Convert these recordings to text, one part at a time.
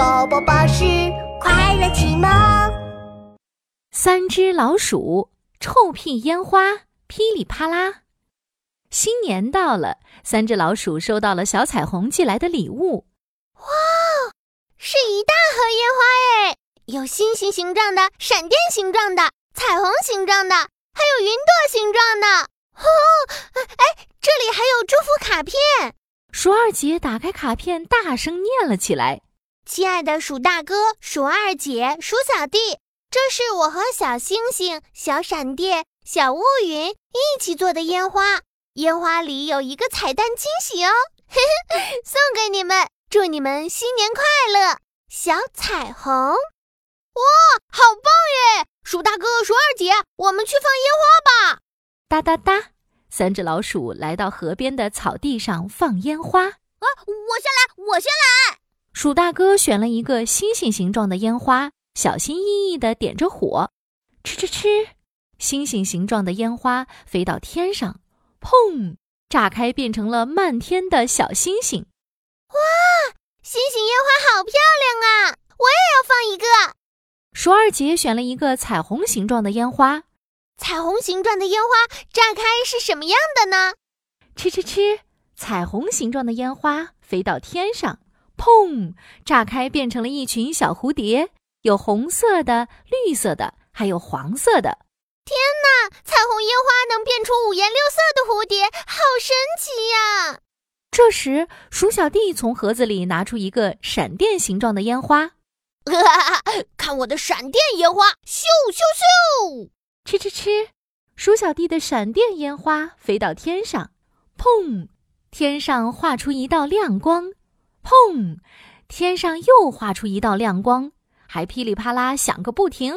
宝宝巴士快乐启蒙。三只老鼠，臭屁烟花噼里啪啦。新年到了，三只老鼠收到了小彩虹寄来的礼物。哇，是一大盒烟花哎！有星星形状的、闪电形状的、彩虹形状的，还有云朵形状的。哦，哎，这里还有祝福卡片。鼠二姐打开卡片，大声念了起来：“亲爱的鼠大哥、鼠二姐、鼠小弟，这是我和小星星、小闪电、小乌云一起做的烟花。烟花里有一个彩蛋惊喜哦，嘿嘿，送给你们，祝你们新年快乐！小彩虹，哇，好棒耶！鼠大哥、鼠二姐，我们去放烟花吧！哒哒哒。”三只老鼠来到河边的草地上放烟花。啊，我先来，我先来。鼠大哥选了一个星星形状的烟花，小心翼翼地点着火。吃吃吃，星星形状的烟花飞到天上，砰，炸开变成了漫天的小星星。哇，星星烟花好漂亮啊！我也要放一个。鼠二姐选了一个彩虹形状的烟花。彩虹形状的烟花炸开是什么样的呢？吃吃吃！彩虹形状的烟花飞到天上，砰！炸开变成了一群小蝴蝶，有红色的、绿色的，还有黄色的。天哪！彩虹烟花能变出五颜六色的蝴蝶，好神奇呀！这时，鼠小弟从盒子里拿出一个闪电形状的烟花，看我的闪电烟花！咻咻咻！吃吃吃！鼠小弟的闪电烟花飞到天上，砰！天上画出一道亮光，砰！天上又画出一道亮光，还噼里啪啦响个不停。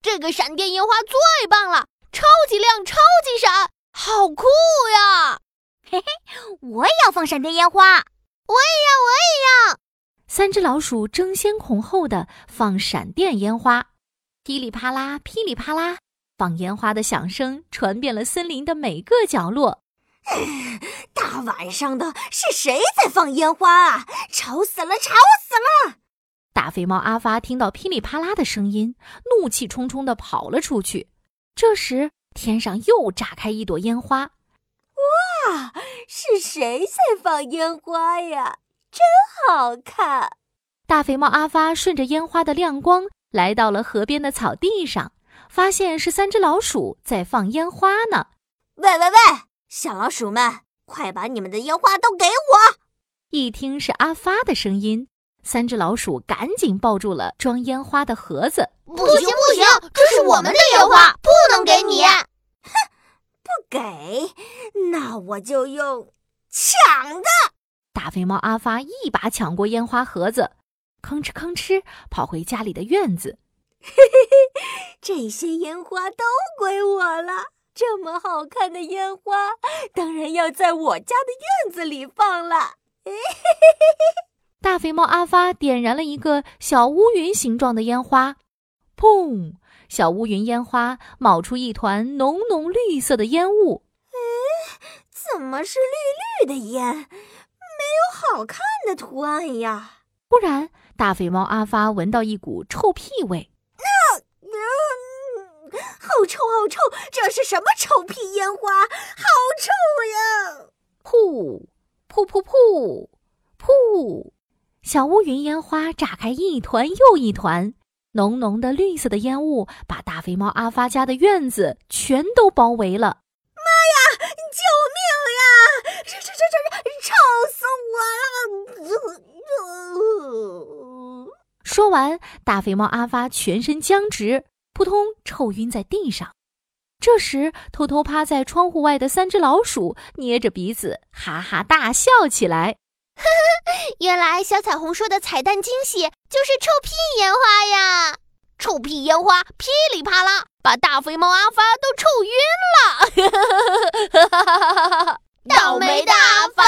这个闪电烟花最棒了，超级亮，超级闪，好酷呀！嘿嘿，我也要放闪电烟花，我也要，我也要。三只老鼠争先恐后的放闪电烟花，噼里啪啦，噼里啪啦。放烟花的响声传遍了森林的每个角落。大晚上的，是谁在放烟花啊？吵死了，吵死了！大肥猫阿发听到噼里啪啦的声音，怒气冲冲地跑了出去。这时，天上又炸开一朵烟花。哇，是谁在放烟花呀？真好看！大肥猫阿发顺着烟花的亮光来到了河边的草地上。发现是三只老鼠在放烟花呢！喂喂喂，小老鼠们，快把你们的烟花都给我！一听是阿发的声音，三只老鼠赶紧抱住了装烟花的盒子。不行不行，这是我们的烟花，不能给你！哼，不给，那我就用抢的！大肥猫阿发一把抢过烟花盒子，吭哧吭哧跑回家里的院子。嘿嘿嘿，这些烟花都归我了。这么好看的烟花，当然要在我家的院子里放了。嘿嘿嘿大肥猫阿发点燃了一个小乌云形状的烟花，砰！小乌云烟花冒出一团浓浓绿色的烟雾。哎，怎么是绿绿的烟？没有好看的图案呀！忽然，大肥猫阿发闻到一股臭屁味。好臭，好臭！这是什么臭屁烟花？好臭呀！噗，噗噗噗，噗！小乌云烟花炸开一团又一团，浓浓的绿色的烟雾把大肥猫阿发家的院子全都包围了。妈呀！救命呀！这这这这臭死我了！说完，大肥猫阿发全身僵直。扑通，臭晕在地上。这时，偷偷趴在窗户外的三只老鼠捏着鼻子，哈哈大笑起来。呵呵，原来小彩虹说的彩蛋惊喜就是臭屁烟花呀！臭屁烟花噼里啪啦，把大肥猫阿发都臭晕了。倒霉的阿发！